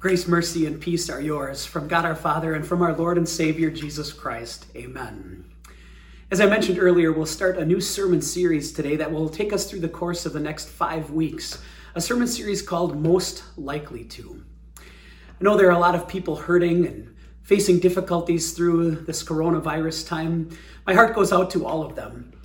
Grace, mercy, and peace are yours from God our Father and from our Lord and Savior Jesus Christ. Amen. As I mentioned earlier, we'll start a new sermon series today that will take us through the course of the next five weeks. A sermon series called Most Likely to. I know there are a lot of people hurting and facing difficulties through this coronavirus time. My heart goes out to all of them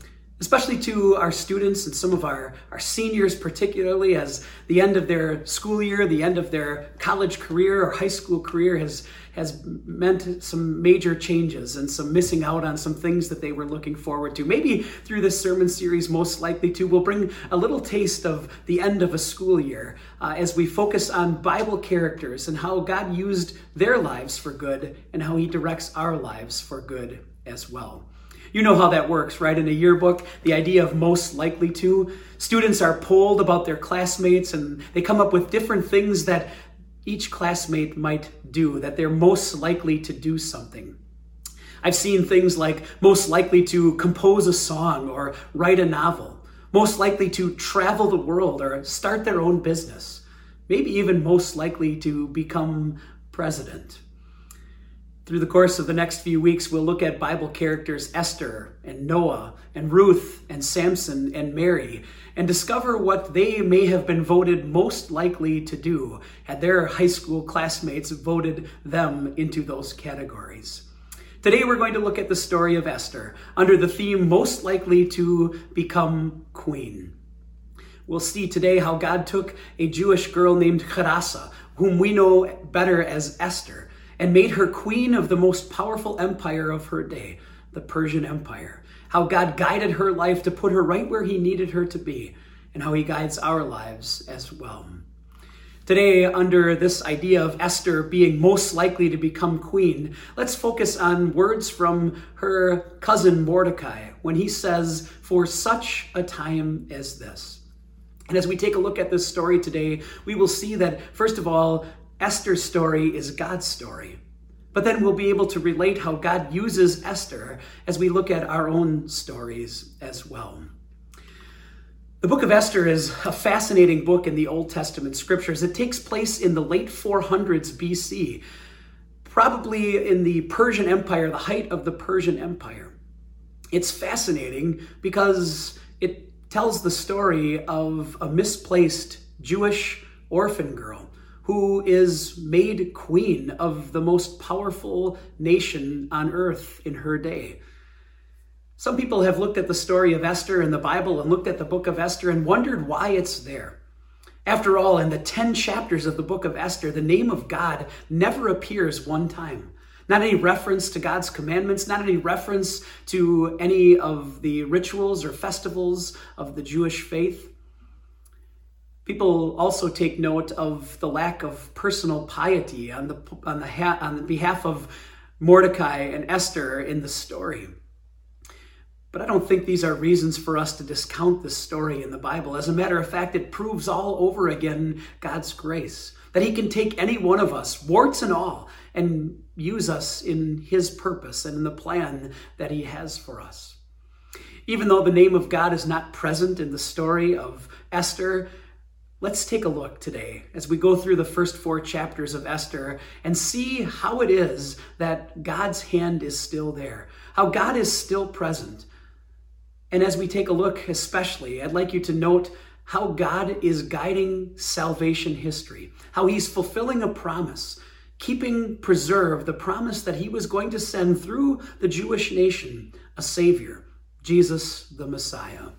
especially to our students and some of our, our seniors, particularly as the end of their school year, the end of their college career or high school career has, has meant some major changes and some missing out on some things that they were looking forward to. Maybe through this sermon series, most likely to, we'll bring a little taste of the end of a school year uh, as we focus on Bible characters and how God used their lives for good and how He directs our lives for good as well. You know how that works, right? In a yearbook, the idea of most likely to. Students are polled about their classmates and they come up with different things that each classmate might do, that they're most likely to do something. I've seen things like most likely to compose a song or write a novel, most likely to travel the world or start their own business, maybe even most likely to become president. Through the course of the next few weeks, we'll look at Bible characters Esther and Noah and Ruth and Samson and Mary and discover what they may have been voted most likely to do had their high school classmates voted them into those categories. Today, we're going to look at the story of Esther under the theme most likely to become queen. We'll see today how God took a Jewish girl named Hadassah, whom we know better as Esther and made her queen of the most powerful empire of her day, the Persian Empire. How God guided her life to put her right where He needed her to be, and how He guides our lives as well. Today, under this idea of Esther being most likely to become queen, let's focus on words from her cousin Mordecai when he says, For such a time as this. And as we take a look at this story today, we will see that, first of all, Esther's story is God's story. But then we'll be able to relate how God uses Esther as we look at our own stories as well. The book of Esther is a fascinating book in the Old Testament scriptures. It takes place in the late 400s BC, probably in the Persian Empire, the height of the Persian Empire. It's fascinating because it tells the story of a misplaced Jewish orphan girl who is made queen of the most powerful nation on earth in her day. Some people have looked at the story of Esther in the Bible and looked at the book of Esther and wondered why it's there. After all, in the 10 chapters of the book of Esther, the name of God never appears one time. Not any reference to God's commandments, not any reference to any of the rituals or festivals of the Jewish faith. People also take note of the lack of personal piety on the, on the, ha- on the behalf of Mordecai and Esther in the story. But I don't think these are reasons for us to discount this story in the Bible. As a matter of fact, it proves all over again God's grace. That He can take any one of us, warts and all, and use us in His purpose and in the plan that He has for us. Even though the name of God is not present in the story of Esther, Let's take a look today as we go through the first four chapters of Esther and see how it is that God's hand is still there, how God is still present. And as we take a look, especially, I'd like you to note how God is guiding salvation history, how He's fulfilling a promise, keeping preserved the promise that He was going to send through the Jewish nation a Savior, Jesus the Messiah.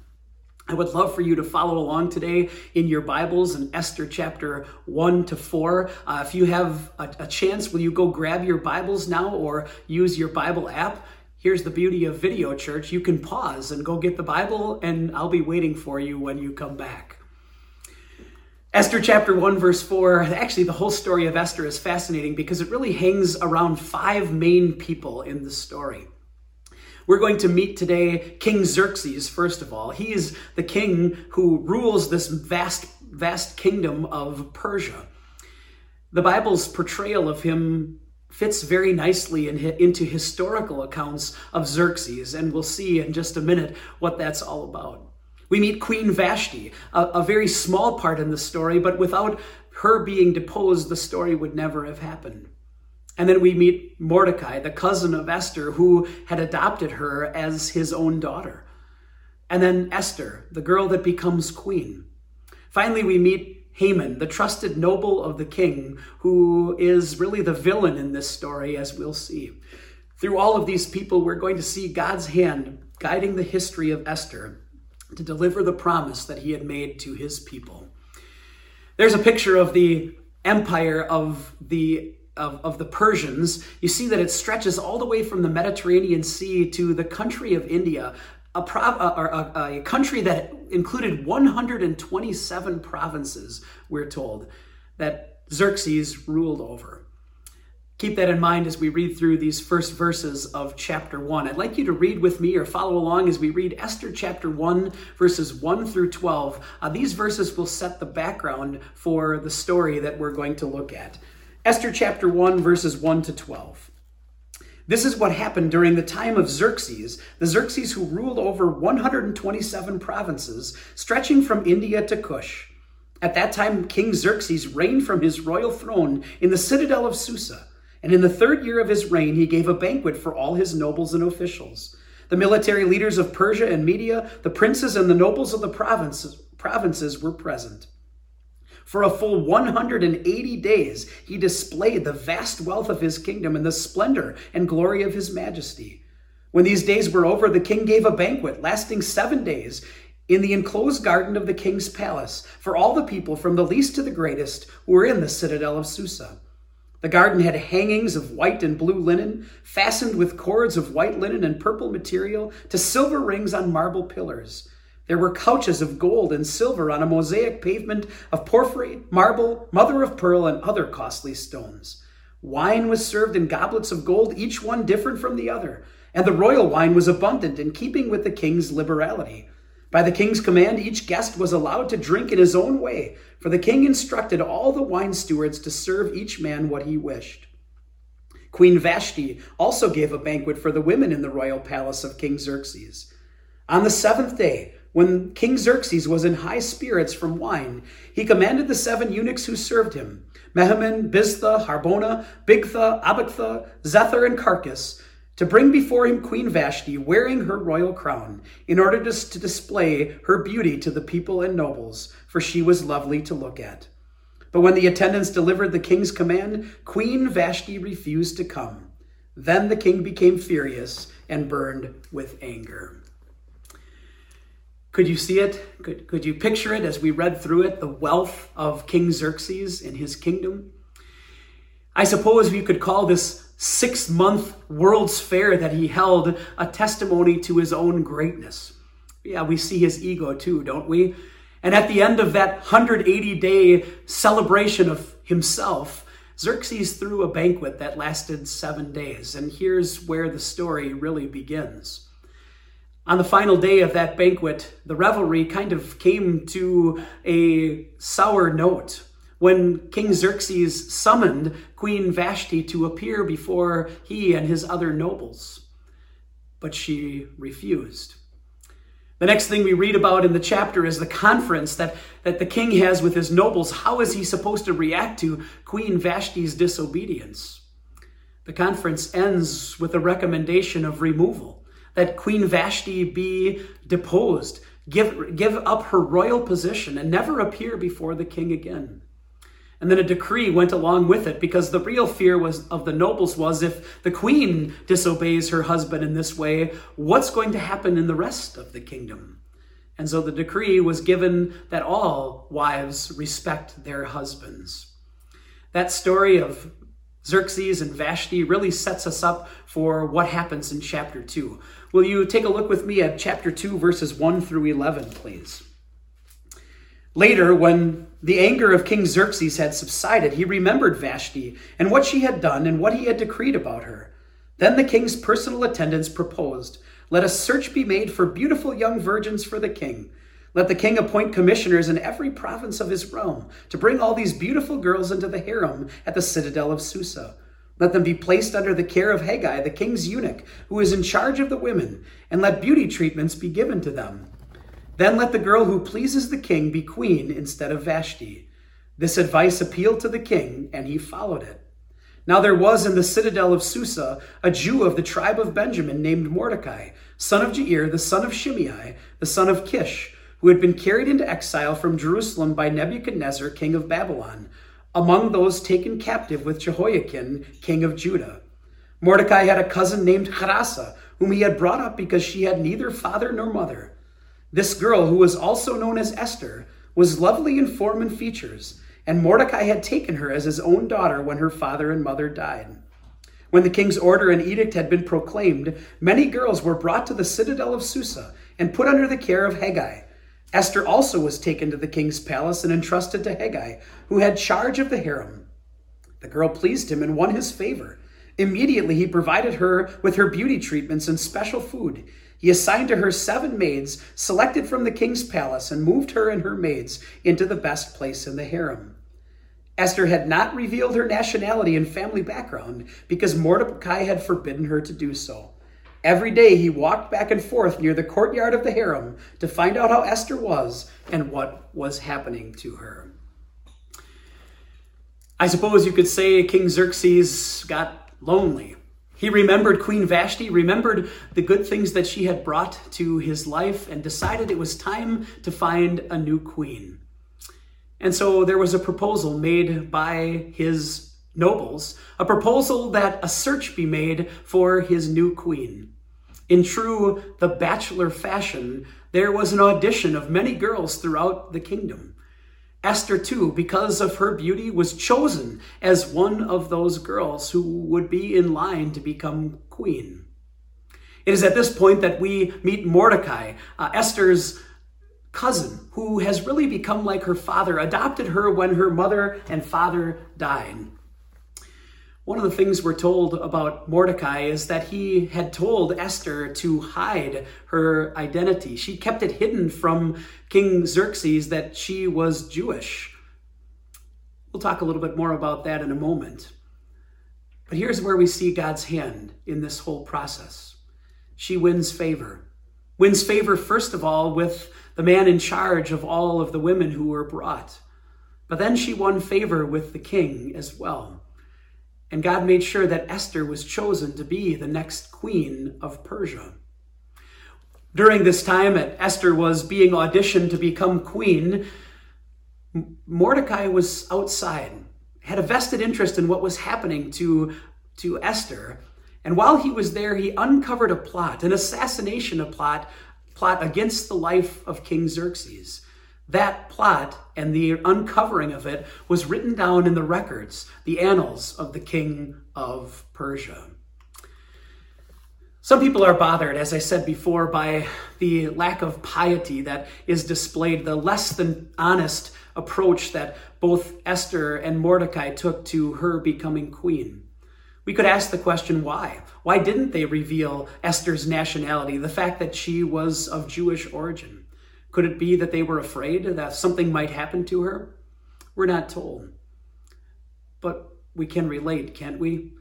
I would love for you to follow along today in your Bibles in Esther chapter 1 to 4. Uh, if you have a, a chance, will you go grab your Bibles now or use your Bible app? Here's the beauty of video church. You can pause and go get the Bible, and I'll be waiting for you when you come back. Esther chapter 1, verse 4. Actually, the whole story of Esther is fascinating because it really hangs around five main people in the story. We're going to meet today King Xerxes, first of all. He is the king who rules this vast, vast kingdom of Persia. The Bible's portrayal of him fits very nicely in, into historical accounts of Xerxes, and we'll see in just a minute what that's all about. We meet Queen Vashti, a, a very small part in the story, but without her being deposed, the story would never have happened. And then we meet Mordecai, the cousin of Esther, who had adopted her as his own daughter. And then Esther, the girl that becomes queen. Finally, we meet Haman, the trusted noble of the king, who is really the villain in this story, as we'll see. Through all of these people, we're going to see God's hand guiding the history of Esther to deliver the promise that he had made to his people. There's a picture of the empire of the of, of the Persians. You see that it stretches all the way from the Mediterranean Sea to the country of India, a, prov- a, a, a country that included 127 provinces, we're told, that Xerxes ruled over. Keep that in mind as we read through these first verses of chapter 1. I'd like you to read with me or follow along as we read Esther chapter 1, verses 1 through 12. Uh, these verses will set the background for the story that we're going to look at. Esther chapter 1, verses 1 to 12. This is what happened during the time of Xerxes, the Xerxes who ruled over 127 provinces, stretching from India to Cush. At that time, King Xerxes reigned from his royal throne in the citadel of Susa. And in the third year of his reign, he gave a banquet for all his nobles and officials. The military leaders of Persia and Media, the princes and the nobles of the provinces, provinces were present. For a full 180 days, he displayed the vast wealth of his kingdom and the splendor and glory of his majesty. When these days were over, the king gave a banquet lasting seven days in the enclosed garden of the king's palace for all the people, from the least to the greatest, who were in the citadel of Susa. The garden had hangings of white and blue linen, fastened with cords of white linen and purple material to silver rings on marble pillars. There were couches of gold and silver on a mosaic pavement of porphyry, marble, mother of pearl, and other costly stones. Wine was served in goblets of gold, each one different from the other, and the royal wine was abundant in keeping with the king's liberality. By the king's command, each guest was allowed to drink in his own way, for the king instructed all the wine stewards to serve each man what he wished. Queen Vashti also gave a banquet for the women in the royal palace of King Xerxes. On the seventh day, when King Xerxes was in high spirits from wine, he commanded the seven eunuchs who served him Mehuman, Biztha, Harbona, Bigtha, Abagtha, Zethar, and Karkas to bring before him Queen Vashti wearing her royal crown, in order to, to, display her beauty to the people and nobles, for she was lovely to look at. But when the attendants delivered the king's command, Queen Vashti refused to come. Then the king became furious and burned with anger. Could you see it? Could, could you picture it as we read through it, the wealth of King Xerxes in his kingdom? I suppose you could call this six month World's Fair that he held a testimony to his own greatness. Yeah, we see his ego too, don't we? And at the end of that 180 day celebration of himself, Xerxes threw a banquet that lasted seven days. And here's where the story really begins. On the final day of that banquet, the revelry kind of came to a sour note when King Xerxes summoned Queen Vashti to appear before he and his other nobles. But she refused. The next thing we read about in the chapter is the conference that, that the king has with his nobles. How is he supposed to react to Queen Vashti's disobedience? The conference ends with a recommendation of removal that Queen Vashti be deposed, give, give up her royal position, and never appear before the king again. And then a decree went along with it because the real fear was of the nobles was if the queen disobeys her husband in this way, what's going to happen in the rest of the kingdom? And so the decree was given that all wives respect their husbands. That story of Xerxes and Vashti really sets us up for what happens in chapter 2. Will you take a look with me at chapter 2, verses 1 through 11, please? Later, when the anger of King Xerxes had subsided, he remembered Vashti and what she had done and what he had decreed about her. Then the king's personal attendants proposed Let a search be made for beautiful young virgins for the king. Let the king appoint commissioners in every province of his realm to bring all these beautiful girls into the harem at the citadel of Susa. Let them be placed under the care of Hegai, the king's eunuch, who is in charge of the women, and let beauty treatments be given to them. Then let the girl who pleases the king be queen instead of Vashti. This advice appealed to the king, and he followed it. Now there was in the citadel of Susa a Jew of the tribe of Benjamin named Mordecai, son of Jair, the son of Shimei, the son of Kish, who had been carried into exile from Jerusalem by Nebuchadnezzar, king of Babylon, among those taken captive with Jehoiakim, king of Judah. Mordecai had a cousin named Hadassah, whom he had brought up because she had neither father nor mother. This girl, who was also known as Esther, was lovely in form and features and Mordecai had taken her as his own daughter when her father and mother died. When the king's order and edict had been proclaimed, many girls were brought to the citadel of Susa and put under the care of Hegai. Esther also was taken to the king's palace and entrusted to Hegai, who had charge of the harem. The girl pleased him and won his favor. Immediately he provided her with her beauty treatments and special food. He assigned to her seven maids selected from the king's palace and moved her and her maids into the best place in the harem. Esther had not revealed her nationality and family background because Mordecai had forbidden her to do so. Every day he walked back and forth near the courtyard of the harem to find out how Esther was and what was happening to her. I suppose you could say King Xerxes got lonely he remembered Queen Vashti, remembered the good things that she had brought to his life, and decided it was time to find a new queen. And so there was a proposal made by his nobles, a proposal that a search be made for his new queen. In true the bachelor fashion, there was an audition of many girls throughout the kingdom. Esther, too, because of her beauty, was chosen as one of those girls who would be in line to become queen. It is at this point that we meet Mordecai, uh, Esther's cousin, who has really become like her father, adopted her when her mother and father died. One of the things we're told about Mordecai is that he had told Esther to hide her identity. She kept it hidden from King Xerxes that she was Jewish. We'll talk a little bit more about that in a moment. But here's where we see God's hand in this whole process. She wins favor. Wins favor, first of all, with the man in charge of all of the women who were brought. But then she won favor with the king as well. And God made sure that Esther was chosen to be the next queen of Persia. During this time, that Esther was being auditioned to become queen. Mordecai was outside, had a vested interest in what was happening to, to Esther. And while he was there, he uncovered a plot, an assassination plot, plot against the life of King Xerxes. That plot and the uncovering of it was written down in the records, the annals of the king of Persia. Some people are bothered, as I said before, by the lack of piety that is displayed, the less than honest approach that both Esther and Mordecai took to her becoming queen. We could ask the question why? Why didn't they reveal Esther's nationality, the fact that she was of Jewish origin? Could it be that they were afraid that something might happen to her? We're not told. But we can relate, can't we?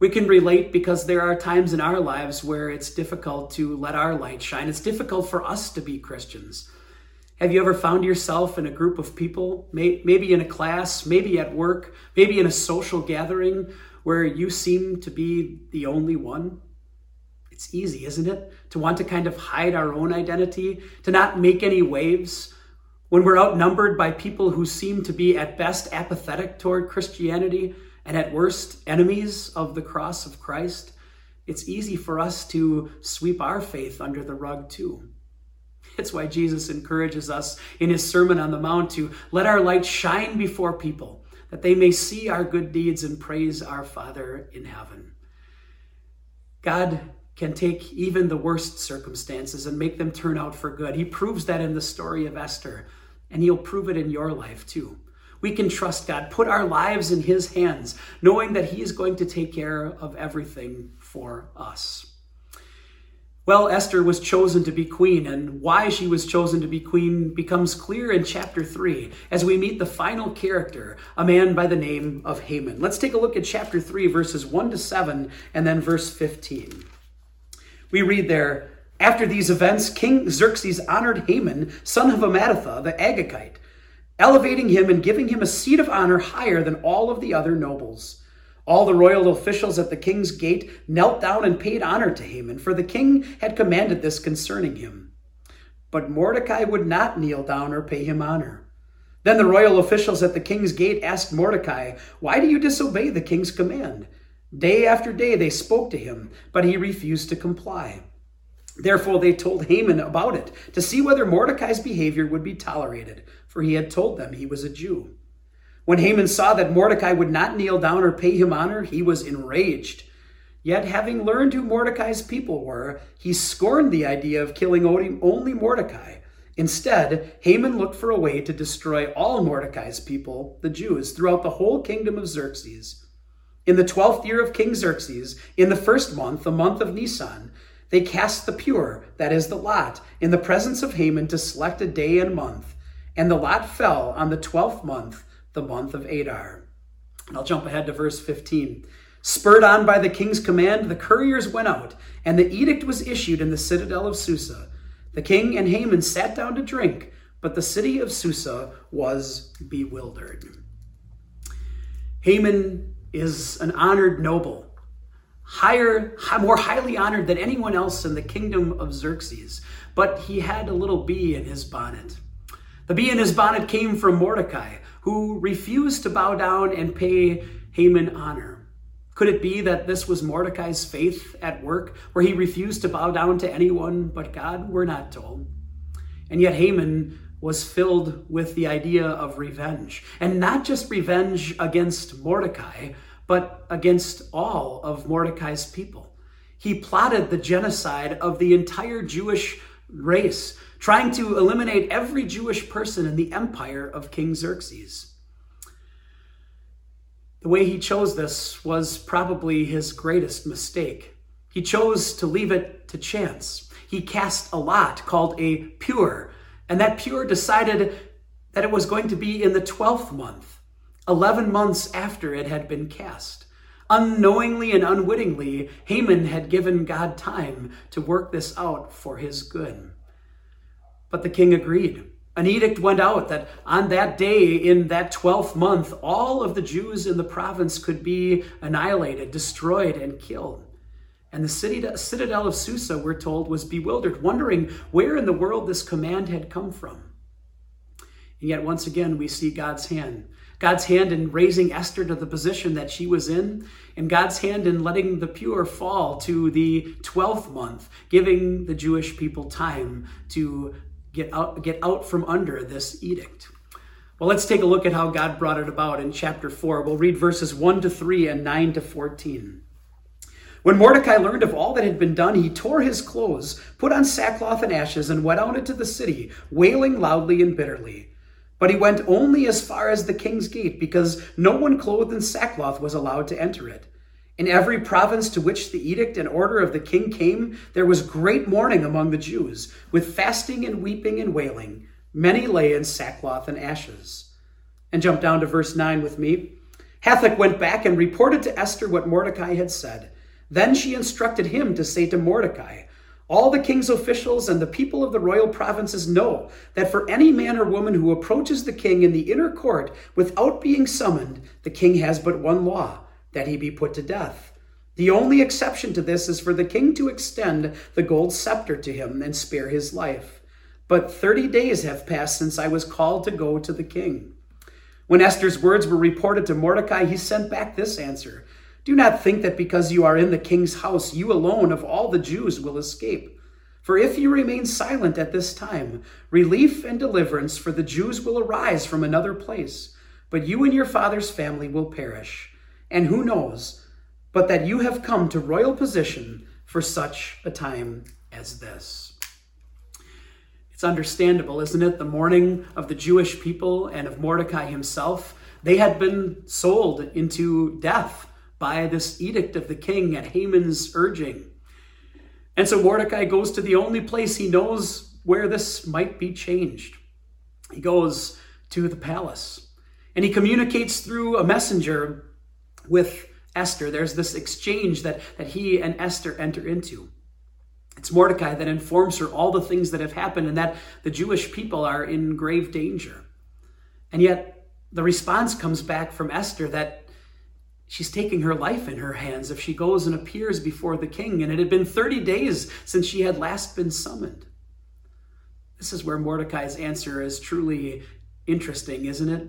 We can relate because there are times in our lives where it's difficult to let our light shine. It's difficult for us to be Christians. Have you ever found yourself in a group of people, maybe in a class, maybe at work, maybe in a social gathering, where you seem to be the only one? It's easy, isn't it? To want to kind of hide our own identity, to not make any waves when we're outnumbered by people who seem to be at best apathetic toward Christianity and at worst enemies of the cross of Christ. It's easy for us to sweep our faith under the rug too. It's why Jesus encourages us in his Sermon on the Mount to let our light shine before people, that they may see our good deeds and praise our Father in heaven. God can take even the worst circumstances and make them turn out for good. He proves that in the story of Esther, and he'll prove it in your life too. We can trust God, put our lives in his hands, knowing that he is going to take care of everything for us. Well, Esther was chosen to be queen, and why she was chosen to be queen becomes clear in chapter 3 as we meet the final character, a man by the name of Haman. Let's take a look at chapter 3, verses 1 to 7, and then verse 15. We read there, after these events, King Xerxes honored Haman, son of Hammedatha, the Agagite, elevating him and giving him a seat of honor higher than all of the other nobles. All the royal officials at the king's gate knelt down and paid honor to Haman, for the king had commanded this concerning him. But Mordecai would not kneel down or pay him honor. Then the royal officials at the king's gate asked Mordecai, Why do you disobey the king's command? Day after day they spoke to him, but he refused to comply. Therefore they told Haman about it, to see whether Mordecai's behavior would be tolerated, for he had told them he was a Jew. When Haman saw that Mordecai would not kneel down or pay him honor, he was enraged. Yet, having learned who Mordecai's people were, he scorned the idea of killing only Mordecai Instead, Haman looked for a way to destroy all Mordecai's people, the Jews, throughout the whole kingdom of Xerxes. In the twelfth year of King Xerxes, in the first month, the month of Nisan, they cast the pur, that is the lot, in the presence of Haman to select a day and month. And the lot fell on the twelfth month, the month of Adar. I'll jump ahead to verse 15. Spurred on by the king's command, the couriers went out, and the edict was issued in the citadel of Susa the king and Haman sat down to drink, but the city of Susa was bewildered. Haman is an honored noble, higher, more highly honored than anyone else in the kingdom of Xerxes, but he had a little bee in his bonnet. The bee in his bonnet came from Mordecai, who refused to bow down and pay Haman honor. Could it be that this was Mordecai's faith at work, where he refused to bow down to anyone but God? We're not told. And yet Haman was filled with the idea of revenge. And not just revenge against Mordecai, but against all of Mordecai's people. He plotted the genocide of the entire Jewish race, trying to eliminate every Jewish person in the empire of King Xerxes. The way he chose this was probably his greatest mistake. He chose to leave it to chance. He cast a lot called a pur, and that pur decided that it was going to be in the 12th month, 11 months after it had been cast. Unknowingly and unwittingly, Haman had given God time to work this out for his good. But the king agreed. An edict went out that on that day, in that 12th month, all of the Jews in the province could be annihilated, destroyed, and killed. And the city, citadel of Susa, we're told, was bewildered, wondering where in the world this command had come from. And yet, once again, we see God's hand. God's hand in raising Esther to the position that she was in, and God's hand in letting the pur fall to the 12th month, giving the Jewish people time to get out, get out from under this edict. Well, let's take a look at how God brought it about in chapter 4. We'll read verses 1 to 3 and 9 to 14. When Mordecai learned of all that had been done, he tore his clothes, put on sackcloth and ashes, and went out into the city, wailing loudly and bitterly. But he went only as far as the king's gate, because no one clothed in sackcloth was allowed to enter it. In every province to which the edict and order of the king came, there was great mourning among the Jews, with fasting and weeping and wailing. Many lay in sackcloth and ashes. And jump down to verse 9 with me. Hathach went back and reported to Esther what Mordecai had said. Then she instructed him to say to Mordecai, All the king's officials and the people of the royal provinces know that for any man or woman who approaches the king in the inner court without being summoned, the king has but one law that he be put to death. The only exception to this is for the king to extend the gold scepter to him and spare his life. But thirty days have passed since I was called to go to the king. When Esther's words were reported to Mordecai, he sent back this answer Do not think that because you are in the king's house, you alone of all the Jews will escape. For if you remain silent at this time, relief and deliverance for the Jews will arise from another place, but you and your father's family will perish. And who knows but that you have come to royal position for such a time as this? It's understandable, isn't it? The mourning of the Jewish people and of Mordecai himself, they had been sold into death by this edict of the king at Haman's urging. And so Mordecai goes to the only place he knows where this might be changed. He goes to the palace and he communicates through a messenger with Esther. There's this exchange that, that he and Esther enter into. It's Mordecai that informs her all the things that have happened and that the Jewish people are in grave danger. And yet the response comes back from Esther that she's taking her life in her hands if she goes and appears before the king. And it had been 30 days since she had last been summoned. This is where Mordecai's answer is truly interesting, isn't it?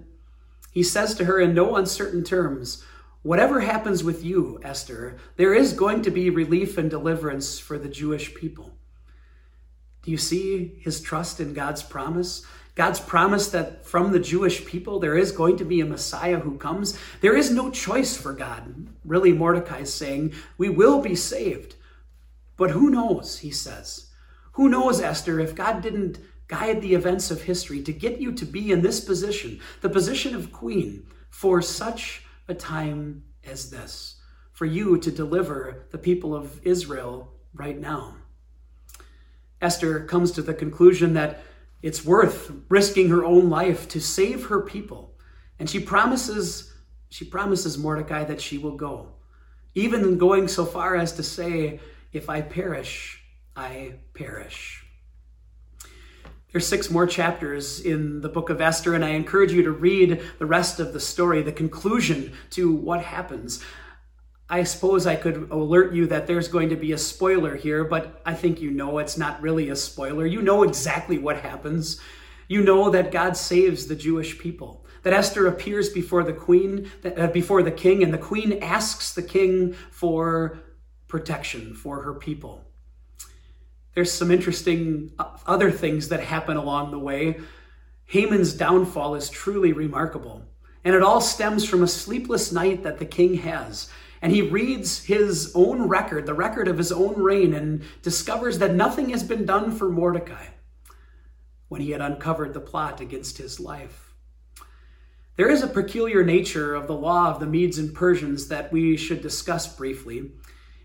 He says to her in no uncertain terms, Whatever happens with you, Esther, there is going to be relief and deliverance for the Jewish people. Do you see his trust in God's promise? God's promise that from the Jewish people there is going to be a Messiah who comes. There is no choice for God. Really, Mordecai is saying, We will be saved. But who knows, he says. Who knows, Esther, if God didn't guide the events of history to get you to be in this position, the position of queen, for such a time as this, for you to deliver the people of Israel right now. Esther comes to the conclusion that it's worth risking her own life to save her people. And she promises she promises Mordecai that she will go. Even going so far as to say, if I perish, I perish. There's six more chapters in the book of Esther, and I encourage you to read the rest of the story, the conclusion to what happens. I suppose I could alert you that there's going to be a spoiler here, but I think you know it's not really a spoiler. You know exactly what happens. You know that God saves the Jewish people. That Esther appears before the queen, uh, before the king, and the queen asks the king for protection for her people. There's some interesting uh, other things that happen along the way. Haman's downfall is truly remarkable, and it all stems from a sleepless night that the king has and he reads his own record, the record of his own reign, and discovers that nothing has been done for Mordecai when he had uncovered the plot against his life. There is a peculiar nature of the law of the Medes and Persians that we should discuss briefly.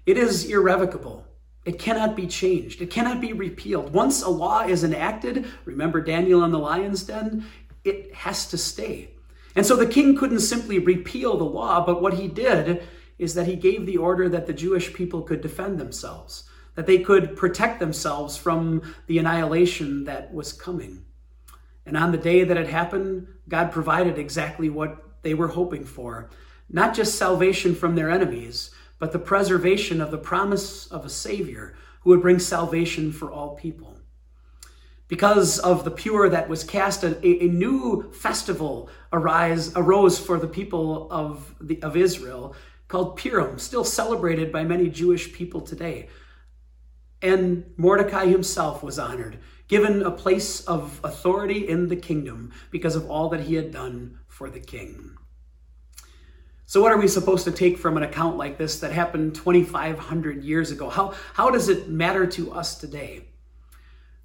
It is irrevocable. It cannot be changed. It cannot be repealed. Once a law is enacted, remember Daniel in the lion's den, it has to stay. And so the king couldn't simply repeal the law, but what he did is that he gave the order that the Jewish people could defend themselves, that they could protect themselves from the annihilation that was coming. And on the day that it happened, God provided exactly what they were hoping for not just salvation from their enemies, but the preservation of the promise of a Savior who would bring salvation for all people. Because of the pur that was cast, a, a new festival arise, arose for the people of, the, of Israel called Purim, still celebrated by many Jewish people today. And Mordecai himself was honored, given a place of authority in the kingdom because of all that he had done for the king. So, what are we supposed to take from an account like this that happened 2,500 years ago? How, how does it matter to us today?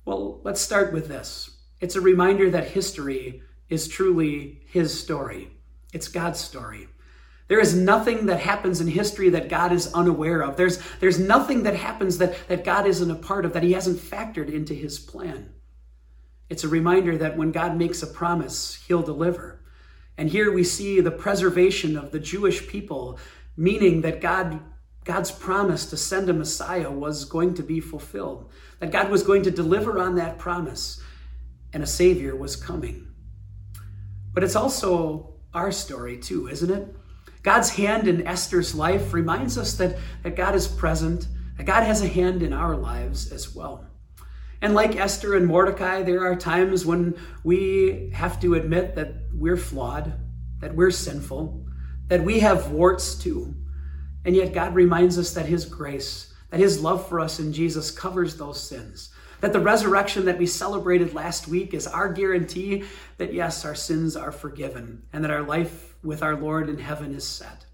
Well, let's start with this it's a reminder that history is truly his story, it's God's story. There is nothing that happens in history that God is unaware of. There's, there's nothing that happens that, that God isn't a part of, that He hasn't factored into His plan. It's a reminder that when God makes a promise, He'll deliver. And here we see the preservation of the Jewish people, meaning that God, God's promise to send a Messiah was going to be fulfilled, that God was going to deliver on that promise, and a Savior was coming. But it's also our story, too, isn't it? God's hand in Esther's life reminds us that, that God is present, that God has a hand in our lives as well. And like Esther and Mordecai, there are times when we have to admit that we're flawed, that we're sinful, that we have warts too. And yet God reminds us that His grace, that His love for us in Jesus covers those sins. That the resurrection that we celebrated last week is our guarantee that yes, our sins are forgiven and that our life with our Lord in heaven is set.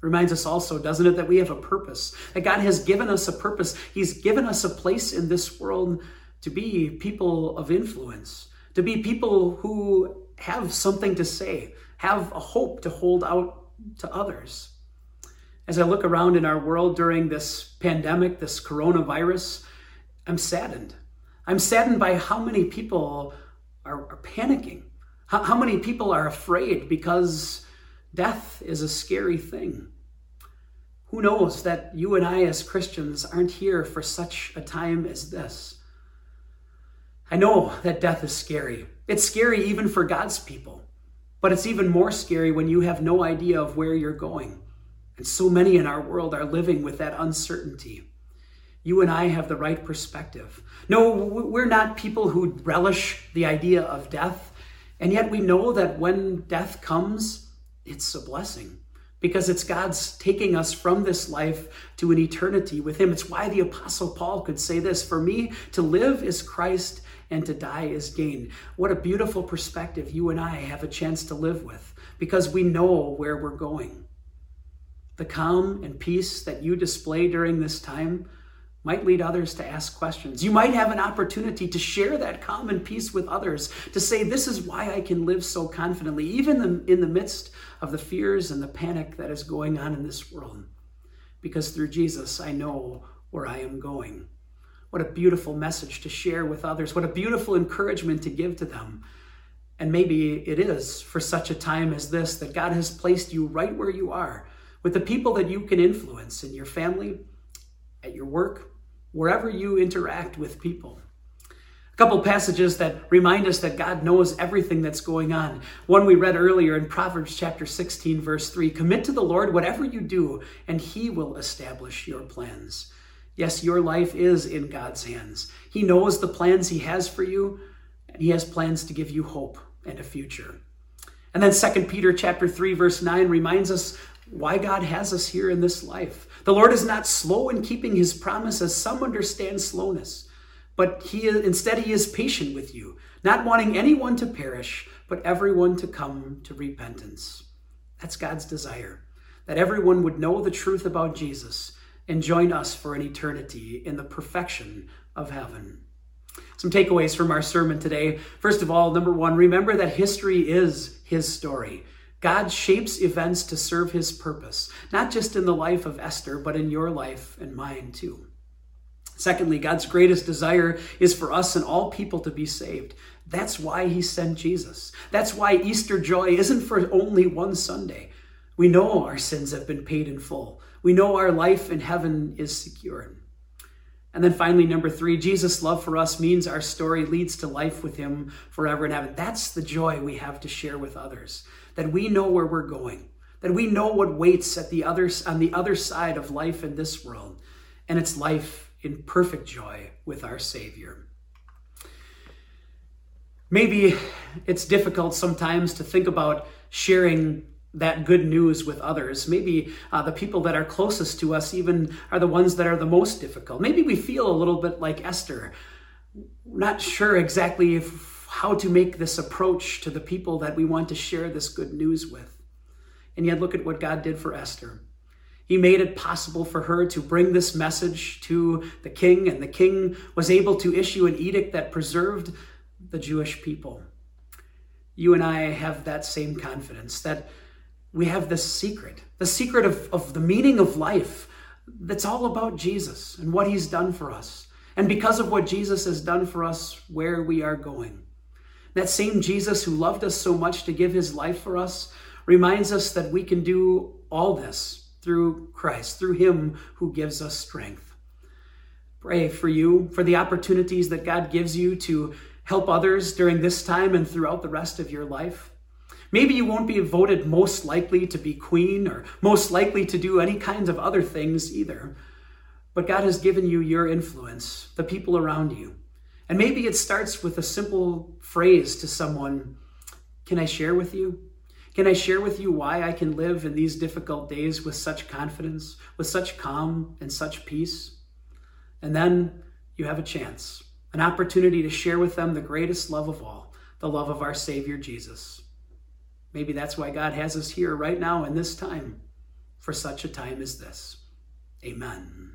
Reminds us also, doesn't it, that we have a purpose, that God has given us a purpose. He's given us a place in this world to be people of influence, to be people who have something to say, have a hope to hold out to others. As I look around in our world during this pandemic, this coronavirus, I'm saddened. I'm saddened by how many people are, are panicking how, how many people are afraid because death is a scary thing? Who knows that you and I, as Christians, aren't here for such a time as this? I know that death is scary. It's scary even for God's people. But it's even more scary when you have no idea of where you're going. And so many in our world are living with that uncertainty. You and I have the right perspective. No, we're not people who relish the idea of death. And yet we know that when death comes, it's a blessing because it's God's taking us from this life to an eternity with Him. It's why the Apostle Paul could say this For me, to live is Christ and to die is gain. What a beautiful perspective you and I have a chance to live with because we know where we're going. The calm and peace that you display during this time might lead others to ask questions. You might have an opportunity to share that common peace with others, to say, This is why I can live so confidently, even in the midst of the fears and the panic that is going on in this world. Because through Jesus, I know where I am going. What a beautiful message to share with others. What a beautiful encouragement to give to them. And maybe it is for such a time as this that God has placed you right where you are with the people that you can influence in your family, at your work, wherever you interact with people. A couple passages that remind us that God knows everything that's going on. One we read earlier in Proverbs chapter 16, verse 3 Commit to the Lord whatever you do, and he will establish your plans. Yes, your life is in God's hands. He knows the plans he has for you, and he has plans to give you hope and a future. And then 2 Peter chapter 3 verse 9 reminds us why God has us here in this life. The Lord is not slow in keeping his promise as some understand slowness, but he instead he is patient with you, not wanting anyone to perish, but everyone to come to repentance. That's God's desire, that everyone would know the truth about Jesus and join us for an eternity in the perfection of heaven. Some takeaways from our sermon today. First of all, number 1, remember that history is his story. God shapes events to serve his purpose, not just in the life of Esther, but in your life and mine too. Secondly, God's greatest desire is for us and all people to be saved. That's why he sent Jesus. That's why Easter joy isn't for only one Sunday. We know our sins have been paid in full. We know our life in heaven is secured. And then finally, number three, Jesus' love for us means our story leads to life with him forever in heaven. That's the joy we have to share with others that we know where we're going, that we know what waits at the other, on the other side of life in this world, and it's life in perfect joy with our Savior. Maybe it's difficult sometimes to think about sharing that good news with others. Maybe uh, the people that are closest to us even are the ones that are the most difficult. Maybe we feel a little bit like Esther, not sure exactly if how to make this approach to the people that we want to share this good news with. And yet, look at what God did for Esther. He made it possible for her to bring this message to the king, and the king was able to issue an edict that preserved the Jewish people. You and I have that same confidence that we have this secret, the secret of, of the meaning of life that's all about Jesus and what he's done for us. And because of what Jesus has done for us, where we are going. That same Jesus who loved us so much to give his life for us reminds us that we can do all this through Christ, through him who gives us strength. Pray for you, for the opportunities that God gives you to help others during this time and throughout the rest of your life. Maybe you won't be voted most likely to be queen or most likely to do any kinds of other things either. But God has given you your influence, the people around you. And maybe it starts with a simple phrase to someone Can I share with you? Can I share with you why I can live in these difficult days with such confidence, with such calm and such peace? And then you have a chance, an opportunity to share with them the greatest love of all, the love of our Savior Jesus. Maybe that's why God has us here right now in this time, for such a time as this. Amen.